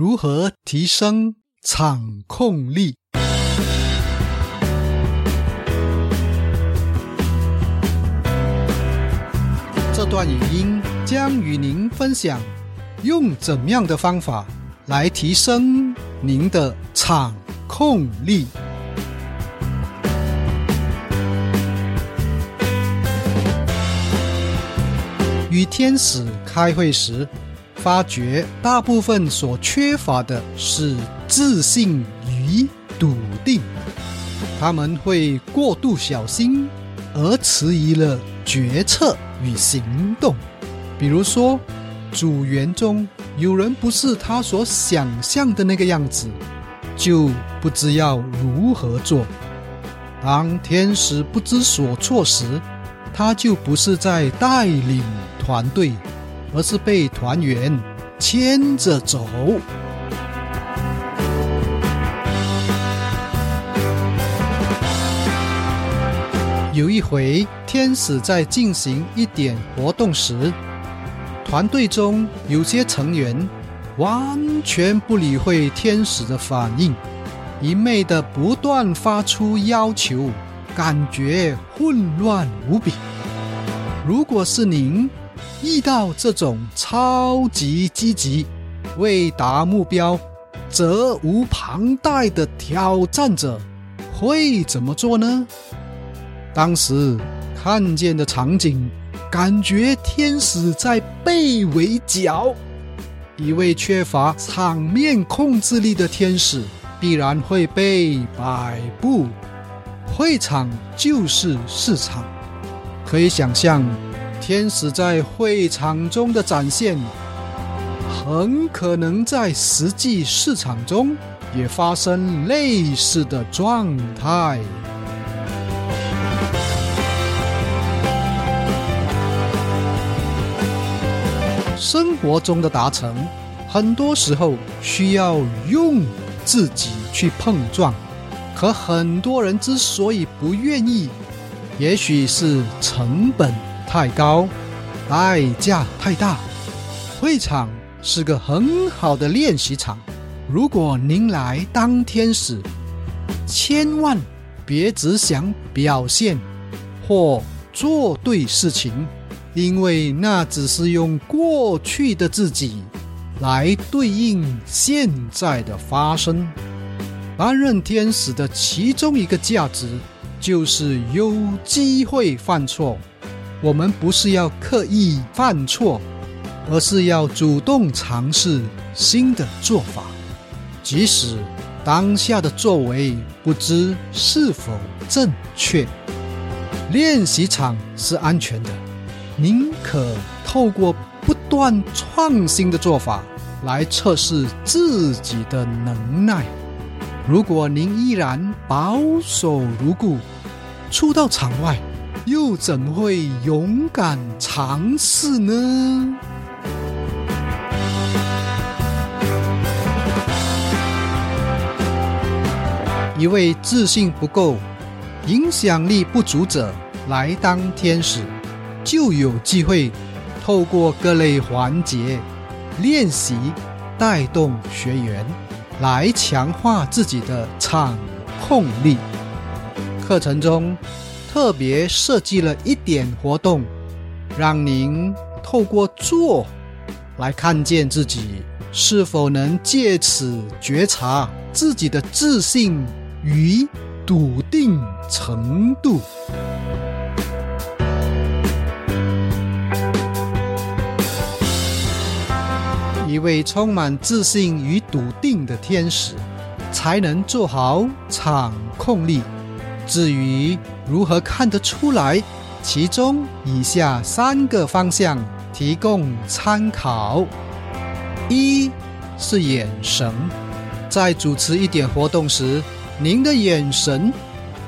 如何提升场控力。这段语音将与您分享用怎样的方法来提升您的场控力。与天使开会时，发觉大部分所缺乏的是自信与笃定，他们会过度小心而迟疑了决策与行动。比如说，组员中有人不是他所想象的那个样子，就不知要如何做。当天使不知所措时，他就不是在带领团队，而是被团员牵着走。有一回，天使在进行一点活动时，团队中有些成员完全不理会天使的反应，一昧的不断发出要求。感觉混乱无比。如果是您遇到这种超级积极、为达目标责无旁贷的挑战者，会怎么做呢？当时看见的场景，感觉天使在被围剿。一位缺乏场面控制力的天使，必然会被摆布。会场就是市场，可以想象，天使在会场中的展现，很可能在实际市场中也发生类似的状态。生活中的达成，很多时候需要用自己去碰撞。可很多人之所以不愿意，也许是成本太高，代价太大。会场是个很好的练习场，如果您来当天使，千万别只想表现或做对事情，因为那只是用过去的自己来对应现在的发生。担任天使的其中一个价值，就是有机会犯错。我们不是要刻意犯错，而是要主动尝试新的做法，即使当下的作为不知是否正确。练习场是安全的，您可透过不断创新的做法来测试自己的能耐。如果您依然保守如故，出到场外，又怎会勇敢尝试呢？一位自信不够、影响力不足者来当天使，就有机会透过各类环节练习，带动学员。来强化自己的场控力。课程中特别设计了一点活动，让您透过做来看见自己是否能借此觉察自己的自信与笃定程度。一位充满自信与笃定的天使，才能做好场控力。至于如何看得出来，其中以下三个方向提供参考：一是眼神，在主持一点活动时，您的眼神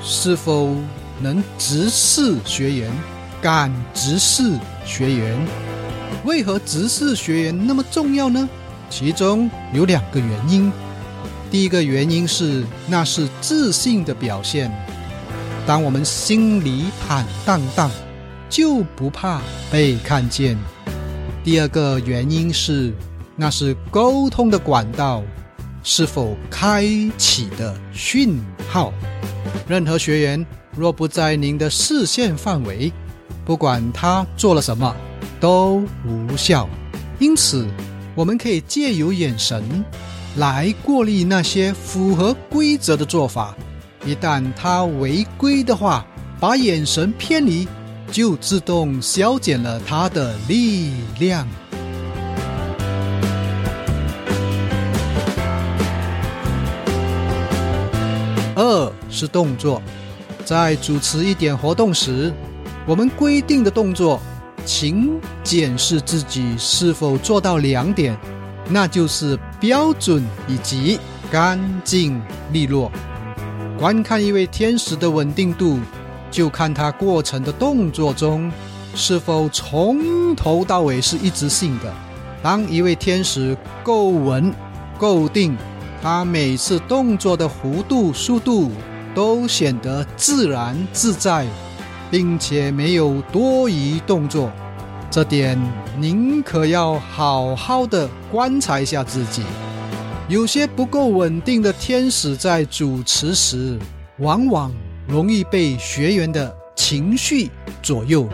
是否能直视学员，敢直视学员？为何直视学员那么重要呢？其中有两个原因。第一个原因是，那是自信的表现。当我们心里坦荡荡，就不怕被看见。第二个原因是，那是沟通的管道是否开启的讯号。任何学员若不在您的视线范围，不管他做了什么，都无效。因此，我们可以借由眼神来过滤那些符合规则的做法。一旦他违规的话，把眼神偏离，就自动消减了他的力量。二是动作，在主持一点活动时，我们规定的动作，请检视自己是否做到两点，那就是标准以及干净利落。观看一位天使的稳定度，就看他过程的动作中是否从头到尾是一直性的。当一位天使够稳、够定。他每次动作的弧度、速度都显得自然自在，并且没有多余动作。这点您可要好好的观察一下自己。有些不够稳定的天使在主持时，往往容易被学员的情绪左右。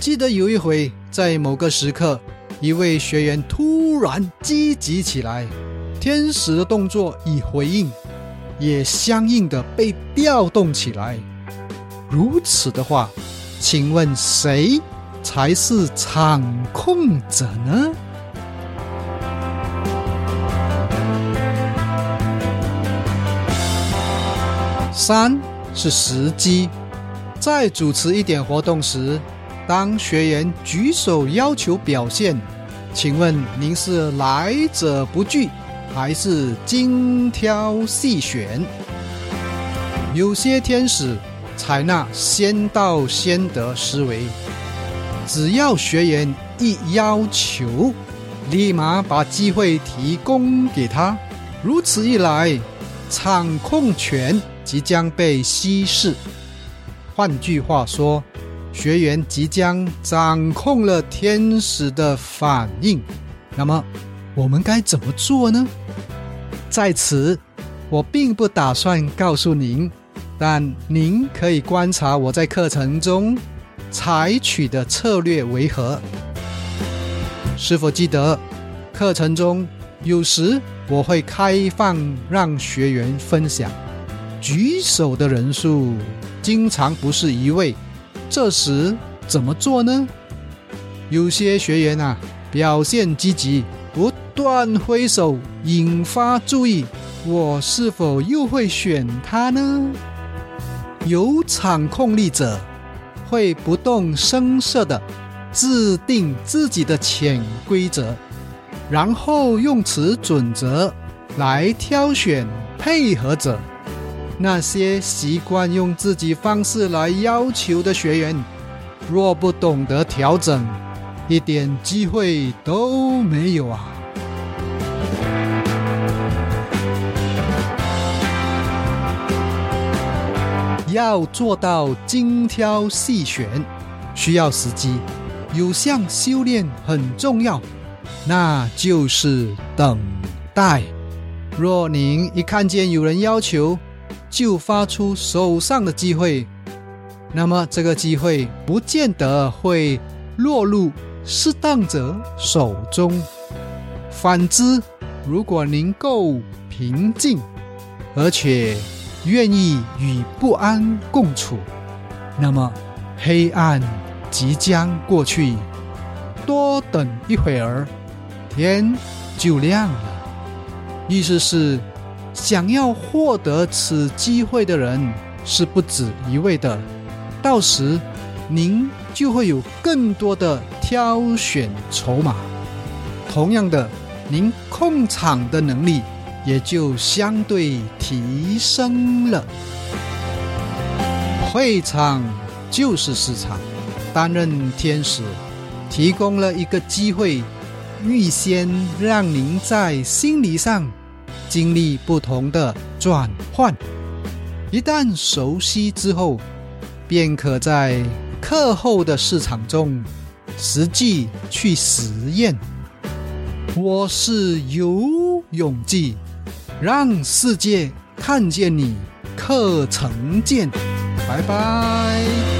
记得有一回，在某个时刻，一位学员突然积极起来。天使的动作以回应，也相应的被调动起来。如此的话，请问谁才是场控者呢？三是时机，在主持一点活动时，当学员举手要求表现，请问您是来者不拒？还是精挑细选，有些天使采纳先到先得思维，只要学员一要求，立马把机会提供给他。如此一来，场控权即将被稀释。换句话说，学员即将掌控了天使的反应。那么，我们该怎么做呢？在此，我并不打算告诉您，但您可以观察我在课程中采取的策略为何。是否记得，课程中有时我会开放让学员分享，举手的人数经常不是一位。这时怎么做呢？有些学员啊，表现积极。不断挥手，引发注意，我是否又会选他呢？有场控力者会不动声色地制定自己的潜规则，然后用此准则来挑选配合者。那些习惯用自己方式来要求的学员，若不懂得调整，一点机会都没有啊！要做到精挑细选，需要时机。有项修炼很重要，那就是等待。若您一看见有人要求，就发出手上的机会，那么这个机会不见得会落入。适当者手中。反之，如果您够平静，而且愿意与不安共处，那么黑暗即将过去。多等一会儿，天就亮了。意思是，想要获得此机会的人是不止一位的。到时，您就会有更多的。挑选筹码，同样的，您控场的能力也就相对提升了。会场就是市场，担任天使提供了一个机会，预先让您在心理上经历不同的转换。一旦熟悉之后，便可在课后的市场中。实际去实验，我是游泳记，让世界看见你，课程见，拜拜。